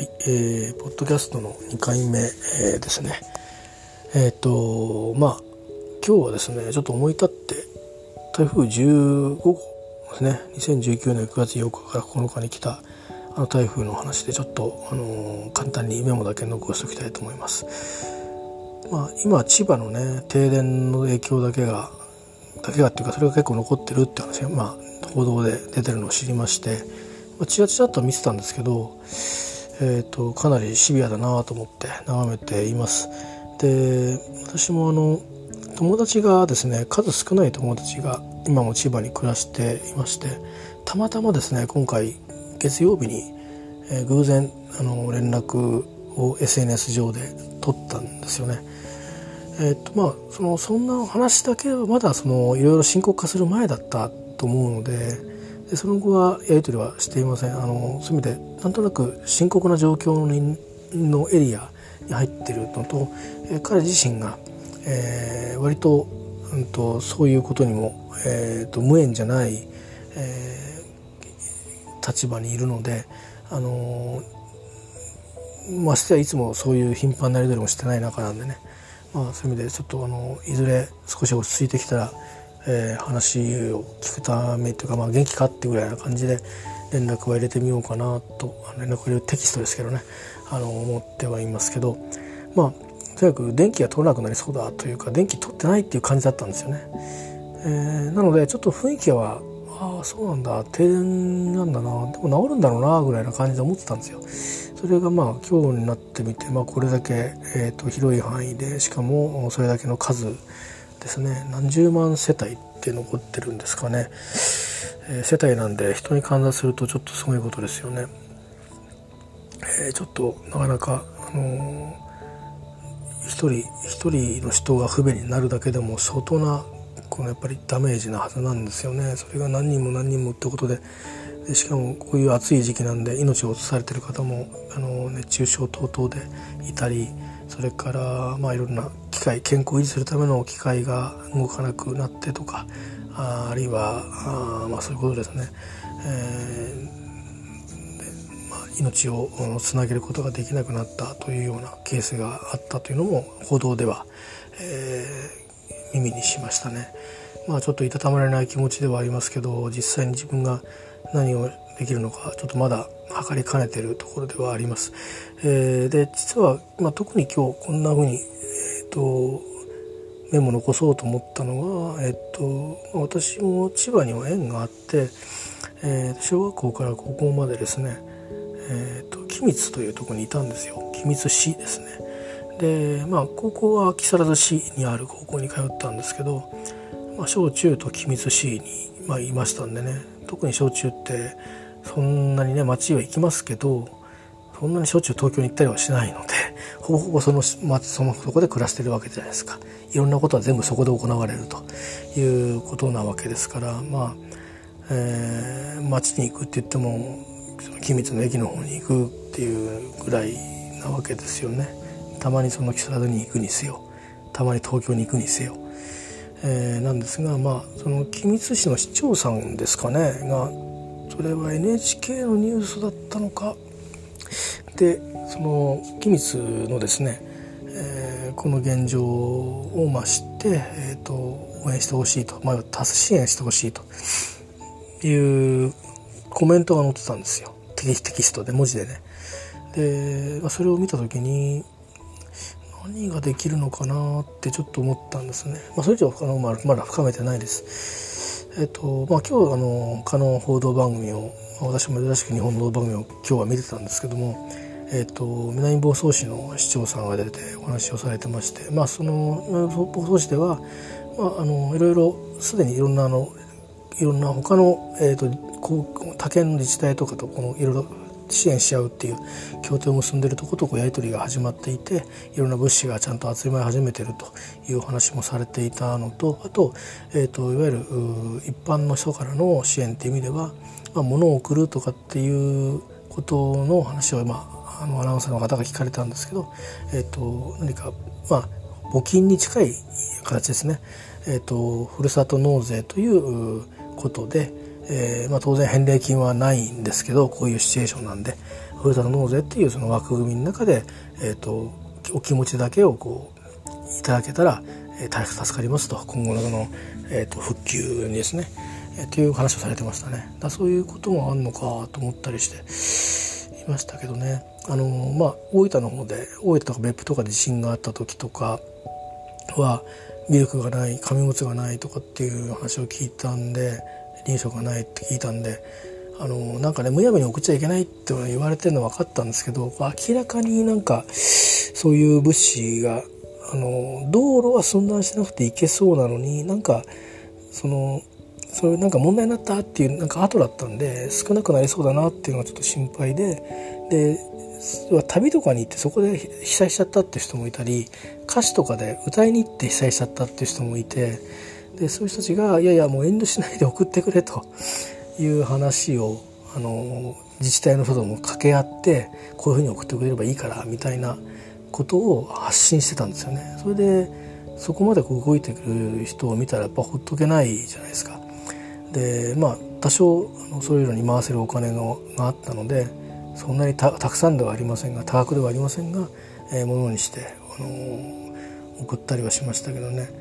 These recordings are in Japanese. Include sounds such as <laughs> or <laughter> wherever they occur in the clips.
はい、えー、ポッドキャストの2回目、えー、ですね。えっ、ー、と、まあ、今日はですね、ちょっと思い立って、台風15号ですね、2019年9月8日から9日に来た、あの台風の話でちょっと、あのー、簡単にメモだけ残しておきたいと思います。まあ、今、千葉のね、停電の影響だけが、だけがっていうか、それが結構残ってるって話が、まあ、報道で出てるのを知りまして、まあ、チラチラっと見てたんですけど、えーと、かなりシビアだなと思って眺めています。で私もあの友達がですね数少ない友達が今も千葉に暮らしていましてたまたまですね今回月曜日に、えー、偶然あの連絡を SNS 上で取ったんですよね。えーとまあ、そのそんな話だけはまだいろいろ深刻化する前だったと思うのででその後はやり取りはしていません。あのそういう意味でなんとなく深刻な状況のエリアに入ってるのと、えー、彼自身が、えー、割と,、うんと、そういうことにも、えーと、無縁じゃない、えー、立場にいるのであのましてはいつもそういう頻繁なやり取りもしてない中なんでね、まあ、そういう意味でちょっとあのいずれ少し落ち着いてきたらえー、話を聞くためというか、まあ、元気かっていうぐらいな感じで連絡は入れてみようかなと連絡を入れるテキストですけどねあの思ってはいますけどまあとにかく電気が通らなくなりそうだというか電気取ってないっていう感じだったんですよね。えー、なのでちょっと雰囲気はああそうなんだ停電なんだなでも治るんだろうなぐらいな感じで思ってたんですよ。それがまあ今日になってみて、まあ、これだけ、えー、と広い範囲でしかもそれだけの数ですね。何十万世帯って残ってるんですかね、えー、世帯なんで人に換算するとちょっとすごいことですよね、えー、ちょっとなかなかあのー、一人一人の人が不便になるだけでも相当なこのやっぱりダメージなはずなんですよね。それが何人も何人もってことででしかもこういう暑い時期なんで命を落とされてる方もあの熱中症等々でいたりそれからまあいろんな機械健康を維持するための機械が動かなくなってとかああるいはあまあそういうことですね、えーまあ、命をつなげることができなくなったというようなケースがあったというのも報道では、えー、耳にしましたね。まあちょっといたたまれない気持ちではありますけど実際に自分が何をできるのかちょっとまだ測りかねてるところではあります。えー、で実は、まあ、特に今日こんな風に、えーと、メモ残そうと思ったのは、えーと、私も千葉には縁があって、えー、小学校から高校までですね、えーと、君津というところにいたんですよ君津市ですね。でまあ高校は木更津市にある高校に通ったんですけど、まあ、小中と君津市に、まあ、いましたんでね特に小中ってそんなにね街は行きますけどそんなにしょっちゅう東京に行ったりはしないので <laughs> ほぼほぼその街そのそこで暮らしてるわけじゃないですか。いろんなことは全部そこで行われるということなわけですからまあ、えー、街に行くって言っても君津の駅の方に行くっていうぐらいなわけですよね。たまにその木更津に行くにせよたまに東京に行くにせよ、えー、なんですがまあその君津市の市長さんですかねがそれは NHK のニュースだったのかでその君津のですね、えー、この現状を増して、えーと、応援してほしいと、まあ、多支援してほしいというコメントが載ってたんですよテキストで文字でね。で、ま、それを見た時に何ができるのかなってちょっと思ったんですね。まあ、それ以上あの、まだ深めてないです。えっとまあ、今日あのカノン報道番組を私も珍しく日本の番組を今日は見てたんですけども、えっと、南房総市の市長さんが出てお話をされてまして、まあ、その南房総市では、まあ、あのいろいろすでにいろんなあのいろんな他の、えっ、と他県の自治体とかとこのいろいろ支援し合うっていう協定を結んでるとことこうやり取りが始まっていていろんな物資がちゃんと集まり始めてるという話もされていたのとあと,、えーと、いわゆる一般の人からの支援っていう意味では、まあ、物を送るとかっていうことの話を、まあ、のアナウンサーの方が聞かれたんですけど、えーと、何かまあ募金に近い形ですね、えーとふるさと納税ということで、えーまあ、当然返礼金はないんですけどこういうシチュエーションなんでふるさと納税っていうその枠組みの中で、えーと、お気持ちだけをこういただけたら、えー、大変助かりますと。今後のその、えーと、復旧にですね、えー、という話をされてましたね。だそういうこともあるのかと思ったりしていましたけどね。あのまあ大分の方で大分とか別府とかで地震があった時とかはミルクがない紙物がないとかっていう話を聞いたんで臨床がないって聞いたんであのなんかねむやみに送っちゃいけないって言われてるの分かったんですけど明らかになんかそういう物資があの道路は寸断しなくていけそうなのになんかそのそれなんか問題になったっていうなんか後だったんで少なくなりそうだなっていうのがちょっと心配でで旅とかに行ってそこで被災しちゃったって人もいたり歌手とかで歌いに行って被災しちゃったって人もいてでそういう人たちが「いやいやもう遠慮しないで送ってくれ」という話をあの自治体の人とも掛け合ってこういうふうに送ってくれればいいからみたいなことを発信してたんですよね。それでそこまでこう動いてくる人を見たらやっぱほっとけないじゃないですか。でまあ多少あのそういうのに回せるお金があったのでそんなにたくさんではありませんが多額ではありませんが、えー、ものにして、あのー、送ったりはしましたけどね。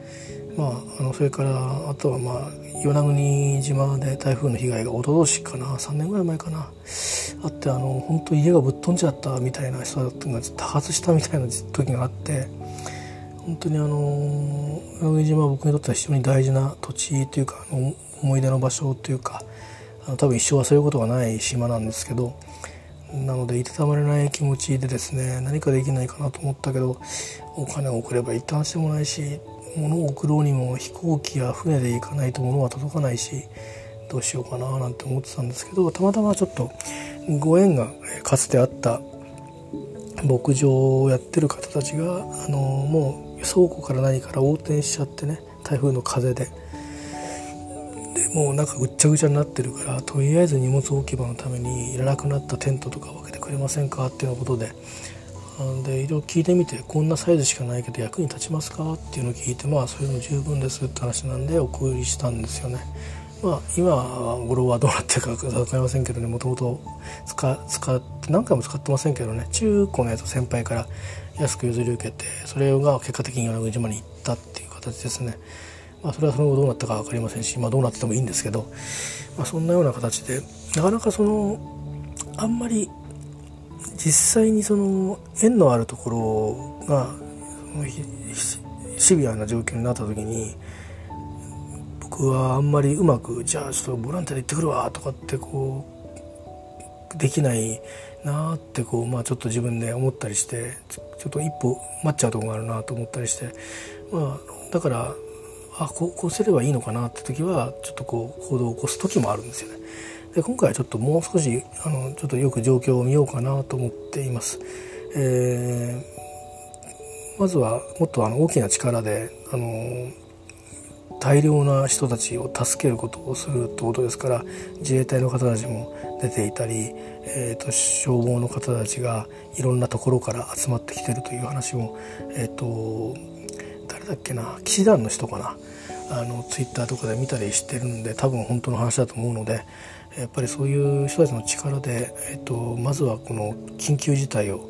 まあ、あのそれからあとはまあ与那国島で台風の被害がおととしかな3年ぐらい前かな。あってあの本当家がぶっ飛んじゃったみたいな人が多発したみたいな時があって本当にあの与那国島は僕にとっては非常に大事な土地というか思い出の場所というかあの多分一生忘れることがない島なんですけどなのでいたたまれない気持ちでですね何かできないかなと思ったけどお金を送ればいいって話でもないし物を送ろうにも飛行機や船で行かないと物は届かないしどうしようかななんて思ってたんですけどたまたまちょっとご縁がかつてあった牧場をやってる方たちがあのもう倉庫から何から横転しちゃってね台風の風で。でもうなんかぐっちゃぐちゃになってるからとりあえず荷物置き場のためにいらなくなったテントとか分けてくれませんかっていうことででいろいろ聞いてみてこんなサイズしかないけど役に立ちますか？っていうのを聞いてまあそういうの十分ですって話なんでお送りしたんですよね。まあ、今頃はどうなってるか分かりませんけどねもともと使って何回も使ってませんけどね中古のやつを先輩から安く譲り受けてそれが結果的に与那国島に行ったっていう形ですね。まあ、それはその後どうなったか分かりませんし、まあ、どうなっててもいいんですけど、まあ、そんなような形でなかなかそのあんまり実際にその縁のあるところがシビアな状況になった時に僕はあんまりうまくじゃあちょっとボランティアで行ってくるわとかってこうできないなってこう、まあ、ちょっと自分で思ったりしてちょっと一歩待っちゃうとこがあるなと思ったりして、まあ、だからあこうこうすればいいのかなって時はちょっとこう行動を起こす時もあるんですよね。で今回はちょっともう少しあのちょっとよく状況を見ようかなと思っています。えー、まずはもっとあの大きな力であの大量な人たちを助けることをするってことですから自衛隊の方たちも出ていたり、えーと、消防の方たちがいろんなところから集まってきてるという話も、えーと、誰だっけな騎士団の人かなあのツイッターとかで見たりしてるんで多分本当の話だと思うので、やっぱりそういう人たちの力で、えーと、まずはこの緊急事態を、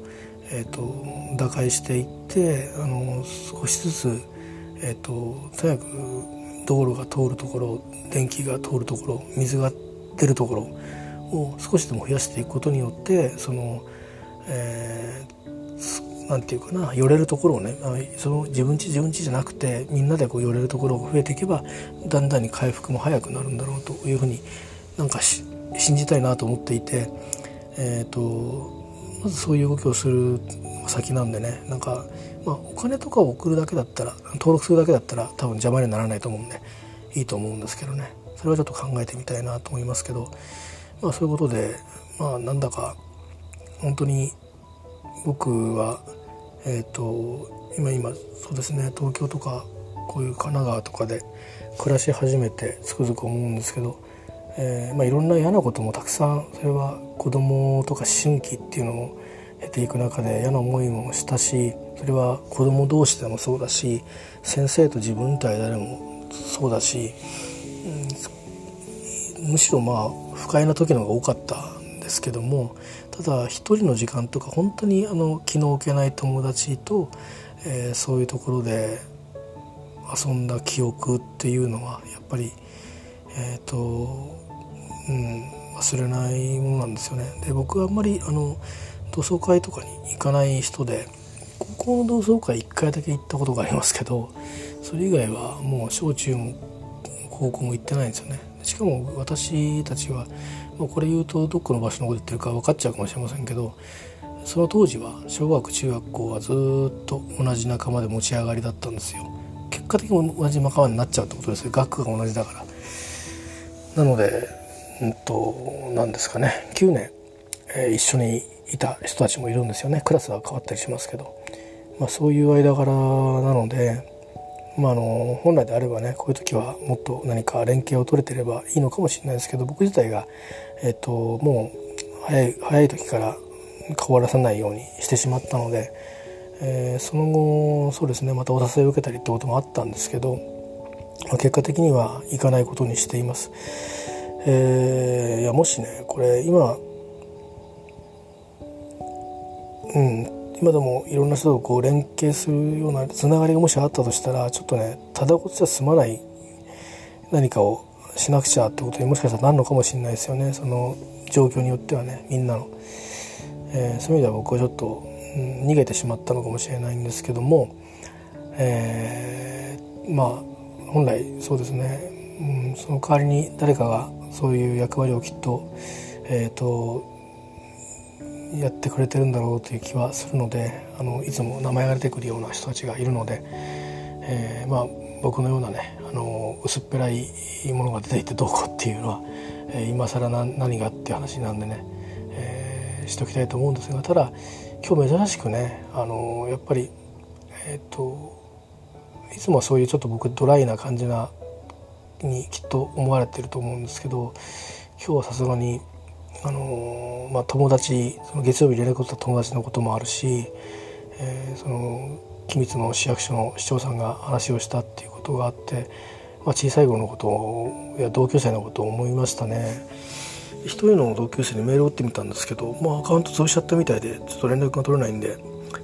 えーと、打開していってあの少しずつ、えーと、とにかく道路が通るところ電気が通るところ水が出るところを少しでも増やしていくことによってその、えー、なんていうかな寄れるところをねその自分ち自分ちじゃなくてみんなでこう寄れるところが増えていけばだんだんに回復も早くなるんだろうというふうになんか信じたいなと思っていて、えーと、まずそういう動きをする先なんでねなんか、まあ、お金とかを送るだけだったら登録するだけだったら多分邪魔にならないと思うんでいいと思うんですけどね。それはちょっと考えてみたいなと思いますけど、まあ、そういうことで、まあ、なんだか本当に僕は、えーと今今そうですね東京とかこういう神奈川とかで暮らし始めてつくづく思うんですけどえー、まあ、いろんな嫌なこともたくさんそれは子供とか思春期っていうのを経ていく中で嫌な思いもしたしそれは子供同士でもそうだし先生と自分と間でもそうだし、うん、むしろまあ不快な時の方が多かったんですけどもただ一人の時間とか本当にあの気の置けない友達と、えー、そういうところで遊んだ記憶っていうのはやっぱりえ、ー、とうん忘れないものなんですよね。で僕はあんまりあの同窓会とかに行かない人で高校の同窓会1回だけ行ったことがありますけどそれ以外はもう小中も高校も行ってないんですよね。しかも私たちは、まあ、これ言うとどこの場所のこと言ってるか分かっちゃうかもしれませんけどその当時は小学中学校はずっと同じ仲間で持ち上がりだったんですよ。結果的に同じ仲間になっちゃうってことですよ学区が同じだから。なのでうんと何ですかね9年、えー、一緒にいた人たちもいるんですよねクラスは変わったりしますけど、まあ、そういう間柄なので、まあ、あの本来であればねこういう時はもっと何か連携を取れてればいいのかもしれないですけど僕自体が、えーと、もう早い早い時から変わらさないようにしてしまったので、えー、その後そうですねまたお誘いを受けたりってこともあったんですけど、まあ、結果的には行かないことにしています。えー、いやもしねこれ今うん今でもいろんな人とこう連携するようなつながりがもしあったとしたらちょっとねただごとじゃ済まない何かをしなくちゃってことにもしかしたらなるのかもしれないですよね。その状況によってはねみんなの、えー、そういう意味では僕はちょっと、うん、逃げてしまったのかもしれないんですけども、えー、まあ本来そうですね、うん、その代わりに誰かがそういう役割をきっと,、えーと、やってくれてるんだろうという気はするのであのいつも名前が出てくるような人たちがいるので、えー、まあ、僕のようなねあの薄っぺらいものが出ていてどうこうっていうのは、えー、今更何何がっていう話なんでね、えー、しておきたいと思うんですがただ今日珍しくねあのやっぱりえっ、といつもはそういうちょっと僕ドライな感じなにきっと思われてると思うんですけど今日はさすがにあのまあ、友達その月曜日連絡を取った友達のこともあるし、えー、その君津の市役所の市長さんが話をしたっていうことがあって、まあ、小さい頃のことをいや同級生のことを思いましたね。一人の同級生にメールを打ってみたんですけど、まあ、アカウント潰しちゃったみたいでちょっと連絡が取れないんで、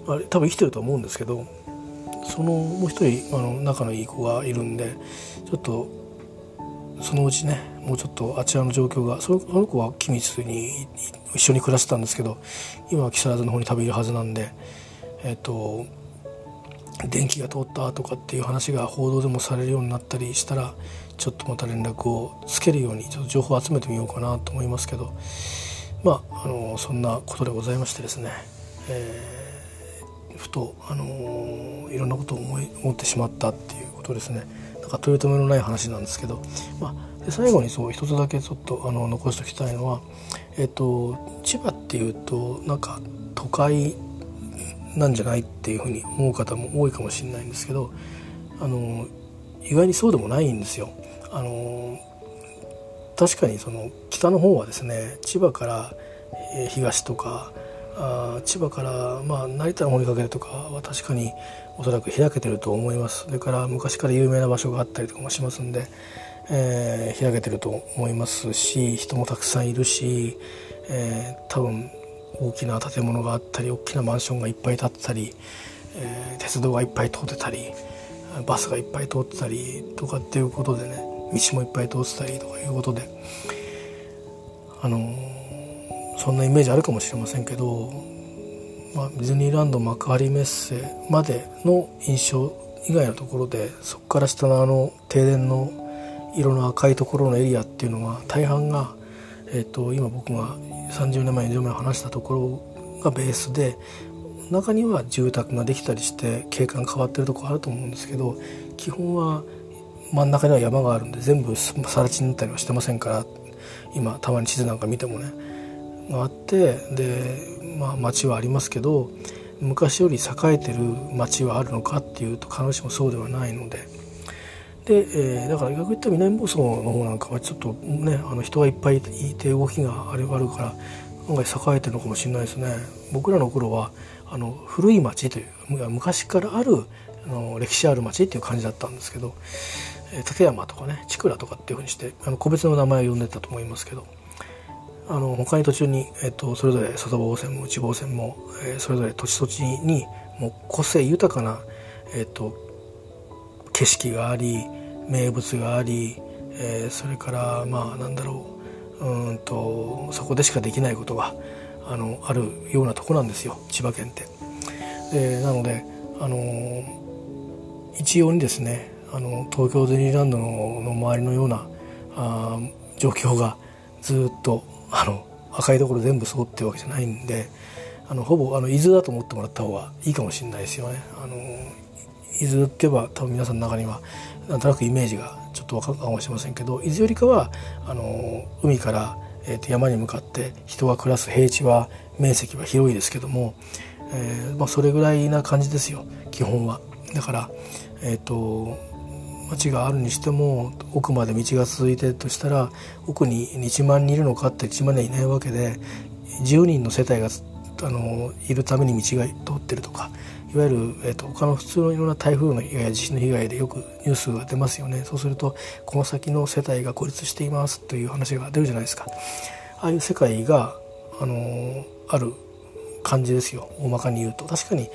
まあ、多分生きてると思うんですけどそのもう一人あの仲のいい子がいるんでちょっとそのうちねもうちょっとあちらの状況がその子は君津に一緒に暮らしてたんですけど今は木更津の方に多分いるはずなんでえっ、と電気が通ったとかっていう話が報道でもされるようになったりしたらちょっとまた連絡をつけるようにちょっと情報を集めてみようかなと思いますけどまああのそんなことでございましてですね、えー、ふとあのいろんなことを思い思ってしまったっていうことですね。なんか取り留めのない話なんですけど、まあ、で最後にそう一つだけちょっとあの残しておきたいのは、えっと、千葉っていうとなんか都会なんじゃないっていうふうに思う方も多いかもしれないんですけどあの意外にそうでもないんですよ。あの確かにその北の方はですね千葉から東とかあ千葉から、まあ、成田の方にかけるとかは確かにおそらく開けてると思いますそれから昔から有名な場所があったりとかもしますんで、えー、開けてると思いますし人もたくさんいるし、えー、多分大きな建物があったり大きなマンションがいっぱい建ってたり、えー、鉄道がいっぱい通ってたりバスがいっぱい通ってたりとかっていうことでね道もいっぱい通ってたりとかいうことであのそんなイメージあるかもしれませんけどまあ、ディズニーランド幕張メッセまでの印象以外のところでそこから下のあの停電の色の赤いところのエリアっていうのは大半が、えーと、今僕が30年前40年前話したところがベースで中には住宅ができたりして景観変わってるとこあると思うんですけど基本は真ん中には山があるんで全部更地になったりはしてませんから今たまに地図なんか見てもね。があってでまあ、町はありますけど昔より栄えてる町はあるのかっていうと必ずしもそうではないのでで、えー、だから逆に言ったら南房総の方なんかはちょっとねあの人がいっぱいいて動きがあるから案外栄えてるのかもしれないですね。僕らの頃はあの古い町という昔からあるあの歴史ある町っていう感じだったんですけど立山とかね千倉とかっていうふうにしてあの個別の名前を呼んでたと思いますけどあの他に途中に、えっと、それぞれ外房線も内房線も、えー、それぞれ土地土地にもう個性豊かな、えっと、景色があり名物があり、えー、それからまあなんだろううんとそこでしかできないことがあのあるようなとこなんですよ千葉県って。でなのであの一様にですねあの東京ディズニーランドのの周りのようなあ状況がずっとあの赤いところ全部そうっていうわけじゃないんであのほぼあの伊豆だと思ってもらった方がいいかもしれないですよね。あの伊豆って言えば多分皆さんの中にはなんとなくイメージがちょっと分かるかもしれませんけど伊豆よりかはあの海から、えー、と山に向かって人が暮らす平地は面積は広いですけども、えーまあ、それぐらいな感じですよ基本は。だから、えーと町があるにしても奥まで道が続いてるとしたら奥に1万人いるのかって1万人いないわけで10人の世帯があのいるために道が通ってるとかいわゆる、えーと、他の普通のいろんな台風の被害や地震の被害でよくニュースが出ますよね。そうするとこの先の世帯が孤立していますという話が出るじゃないですか。ああいう世界があのある感じですよ。大まかに言うと。確かに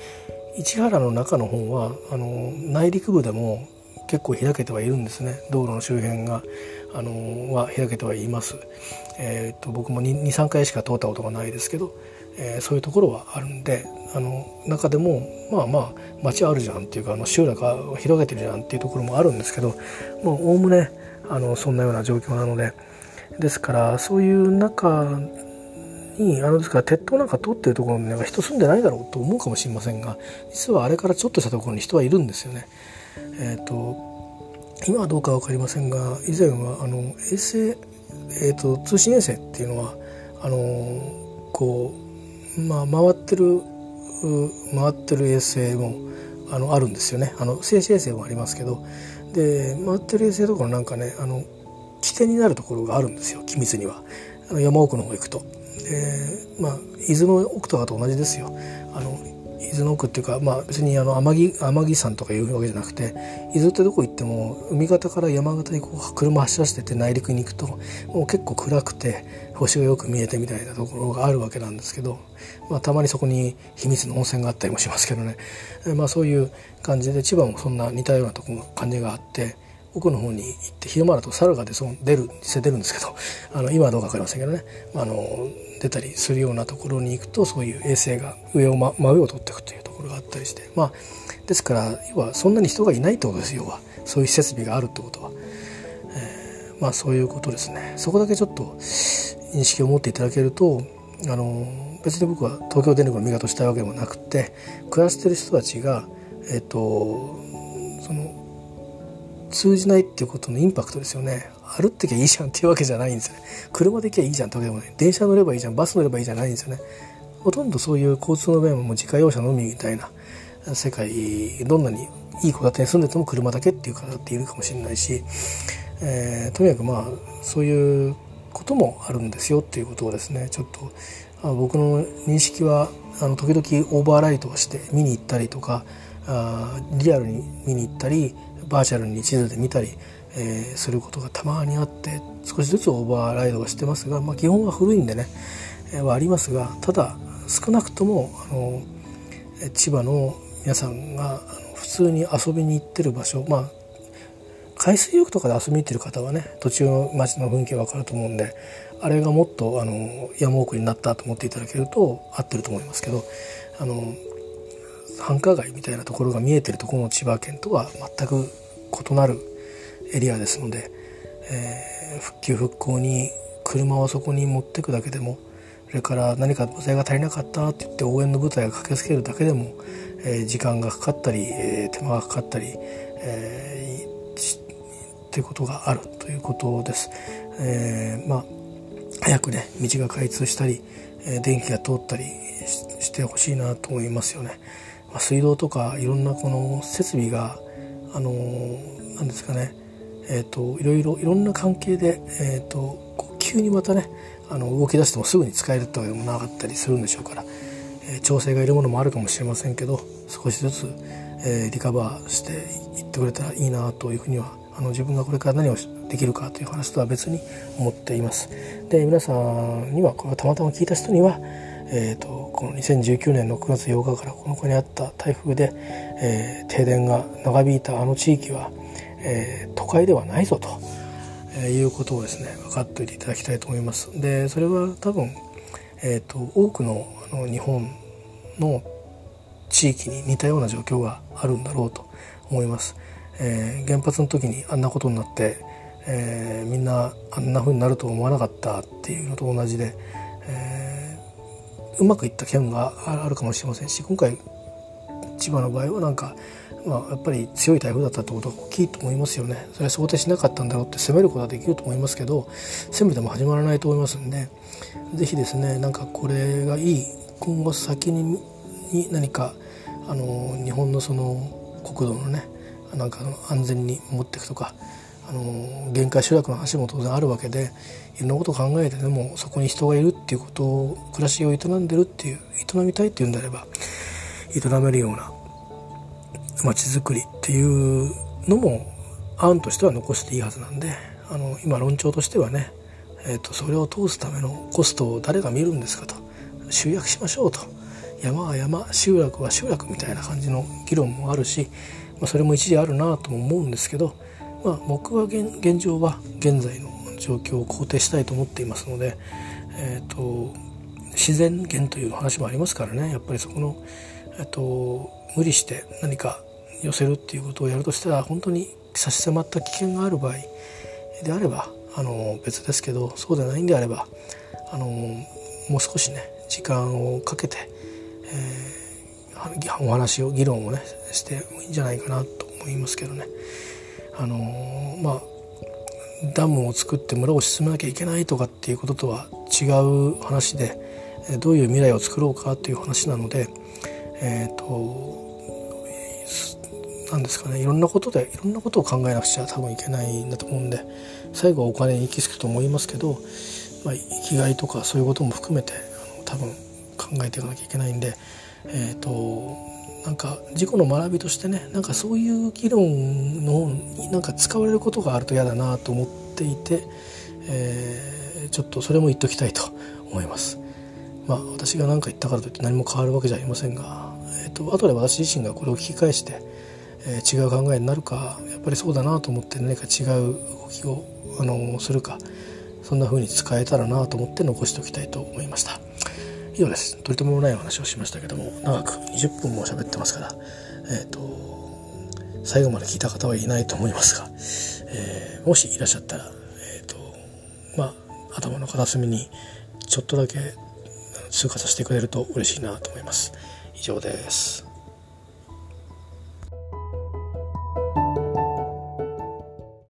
市原の中の方はあの内陸部でも結構開けてはいるんですね。道路の周辺があのは開けてはいます、えーと、僕も23回しか通ったことがないですけど、えー、そういうところはあるんであの中でもまあまあ街あるじゃんっていうかあの集落が広げてるじゃんっていうところもあるんですけどおおむねあのそんなような状況なのでですからそういう中にあのですから鉄塔なんか通ってるところになんか人住んでないだろうと思うかもしれませんが実はあれからちょっとしたところに人はいるんですよね。えーと、今はどうか分かりませんが以前はあの衛星、えーと、通信衛星っていうのはあのこう、まあ、回ってる回ってる衛星もあのあるんですよね。あの静止衛星もありますけど。で回ってる衛星とかなんかねあの起点になるところがあるんですよ機密には。あの山奥の方行くと。でまあ伊豆の奥とかと同じですよ。あの伊豆の奥っていうか、まあ、別にあの天城天城山とかいうわけじゃなくて伊豆ってどこ行っても海方から山形にこう車走らせてて内陸に行くともう結構暗くて星がよく見えてみたいなところがあるわけなんですけど、まあ、たまにそこに秘密の温泉があったりもしますけどね、まあ、そういう感じで千葉もそんな似たようなとこ感じがあって。奥の方に行って昼間だと猿が出そう出る出るんですけど <laughs> あの今はどうか分かりませんけどね。あの出たりするようなところに行くとそういう衛星が上を、ま、真上を取っていくというところがあったりして。まあですから要はそんなに人がいないってことです。要はそういう設備があるってことは、えー、まあそういうことですね。そこだけちょっと認識を持っていただけるとあの別に僕は東京電力の味方したいわけでもなくて暮らしてる人たちがえっ、ー、とその通じないっていうことのインパクトですよね。歩ってきゃいいじゃんっていうわけじゃないんですよね。車で行きゃいいじゃんってわけでもない。電車乗ればいいじゃんバス乗ればいいじゃないんですよね。ほとんどそういう交通の便ももう自家用車のみみたいな世界どんなにいい戸建てに住んでても車だけっていう方っているかもしれないし、えー、とにかくまあそういうこともあるんですよっていうことをですねちょっとあ僕の認識はあの時々オーバーライトをして見に行ったりとかあリアルに見に行ったりバーチャルに地図で見たり、えー、することがたまにあって少しずつオーバーライドはしてますが、まあ、基本は古いんでね、えー、はありますがただ少なくともあの千葉の皆さんが普通に遊びに行ってる場所まあ海水浴とかで遊びに行ってる方はね途中の街の雰囲気わかると思うんであれがもっとあの山奥になったと思っていただけると合ってると思いますけどあの繁華街みたいなところが見えてるところの千葉県とは全く異なるエリアですので、えー、復旧復興に車をそこに持ってくだけでもそれから何か部材が足りなかったって言って応援の部隊が駆けつけるだけでも、えー、時間がかかったり、えー、手間がかかったり、えー、っていうことがあるということです。えー、まあ早くね道が開通したり、えー、電気が通ったりしてほしいなと思いますよね。まあ、水道とかいろんなこの設備があのなんですかね。えーと、いろいろいろんな関係で、えーと、急にまたねあの動き出してもすぐに使えるってわけでもなかったりするんでしょうから、えー、調整がいるものもあるかもしれませんけど少しずつ、えー、リカバーしていってくれたらいいなというふうにはあの自分がこれから何をできるかという話とは別に思っています。で皆さんにはこれをたまたま聞いた人にはえーと、この2019年の9月8日からこの子にあった台風で、えー、停電が長引いたあの地域は、えー、都会ではないぞと、えー、いうことをですね分かっておいていただきたいと思います。でそれは多分、えーと、多くのあの日本の地域に似たような状況があるんだろうと思います。えー、原発の時にあんなことになって、えー、みんなあんな風になると思わなかったっていうのと同じで、うまくいった件があるかもしれませんし今回千葉の場合はなんか、まあ、やっぱり強い台風だったってことは大きいと思いますよね。それは想定しなかったんだろうって攻めることはできると思いますけど攻めても始まらないと思いますんで。是非ですねなんかこれがいい今後先にに何かあの日本のその国土のねなんか安全に持っていくとかあの限界集落の話も当然あるわけでいろんなことを考えてでもそこに人がいるっていうことを暮らしを営んでるっていう営みたいっていうんであれば営めるような街づくりっていうのも案としては残していいはずなんであの今論調としてはね、えーと、それを通すためのコストを誰が見るんですかと集約しましょうと。山は山集落は集落みたいな感じの議論もあるし、まあ、それも一時あるなとも思うんですけど、まあ、僕は現状は現在の状況を肯定したいと思っていますので、えーと、自然源という話もありますからねやっぱりそこの、えーと無理して何か寄せるっていうことをやるとしたら本当に差し迫った危険がある場合であればあの別ですけどそうでないんであればあのもう少しね時間をかけて、えー、お話を議論をねしてもいいんじゃないかなと思いますけどね。あのまあダムを作って村を進めなきゃいけないとかっていうこととは違う話でどういう未来を作ろうかという話なので、えーとなんですかねいろんなことでいろんなことを考えなくちゃ多分いけないんだと思うんで最後はお金に行き着くと思いますけど、まあ、生きがいとかそういうことも含めてあの多分考えていかなきゃいけないんでえっ、ー、となんか事故の学びとしてねなんかそういう議論のになんか使われることがあると嫌だなと思っていて、えー、ちょっとそれも言っときたいと思います。まあ、私が何か言ったからといって何も変わるわけじゃありませんが、えーと、後で私自身がこれを聞き返してえー、違う考えになるかやっぱりそうだなと思って何か違う動きをあのするかそんな風に使えたらなと思って残しておきたいと思いました以上です。取りとめもない話をしましたけども長く20分も喋ってますからえっ、ー、と最後まで聞いた方はいないと思いますが、えー、もしいらっしゃったらえっ、ー、とまあ頭の片隅にちょっとだけ通過させてくれると嬉しいなと思います。以上です。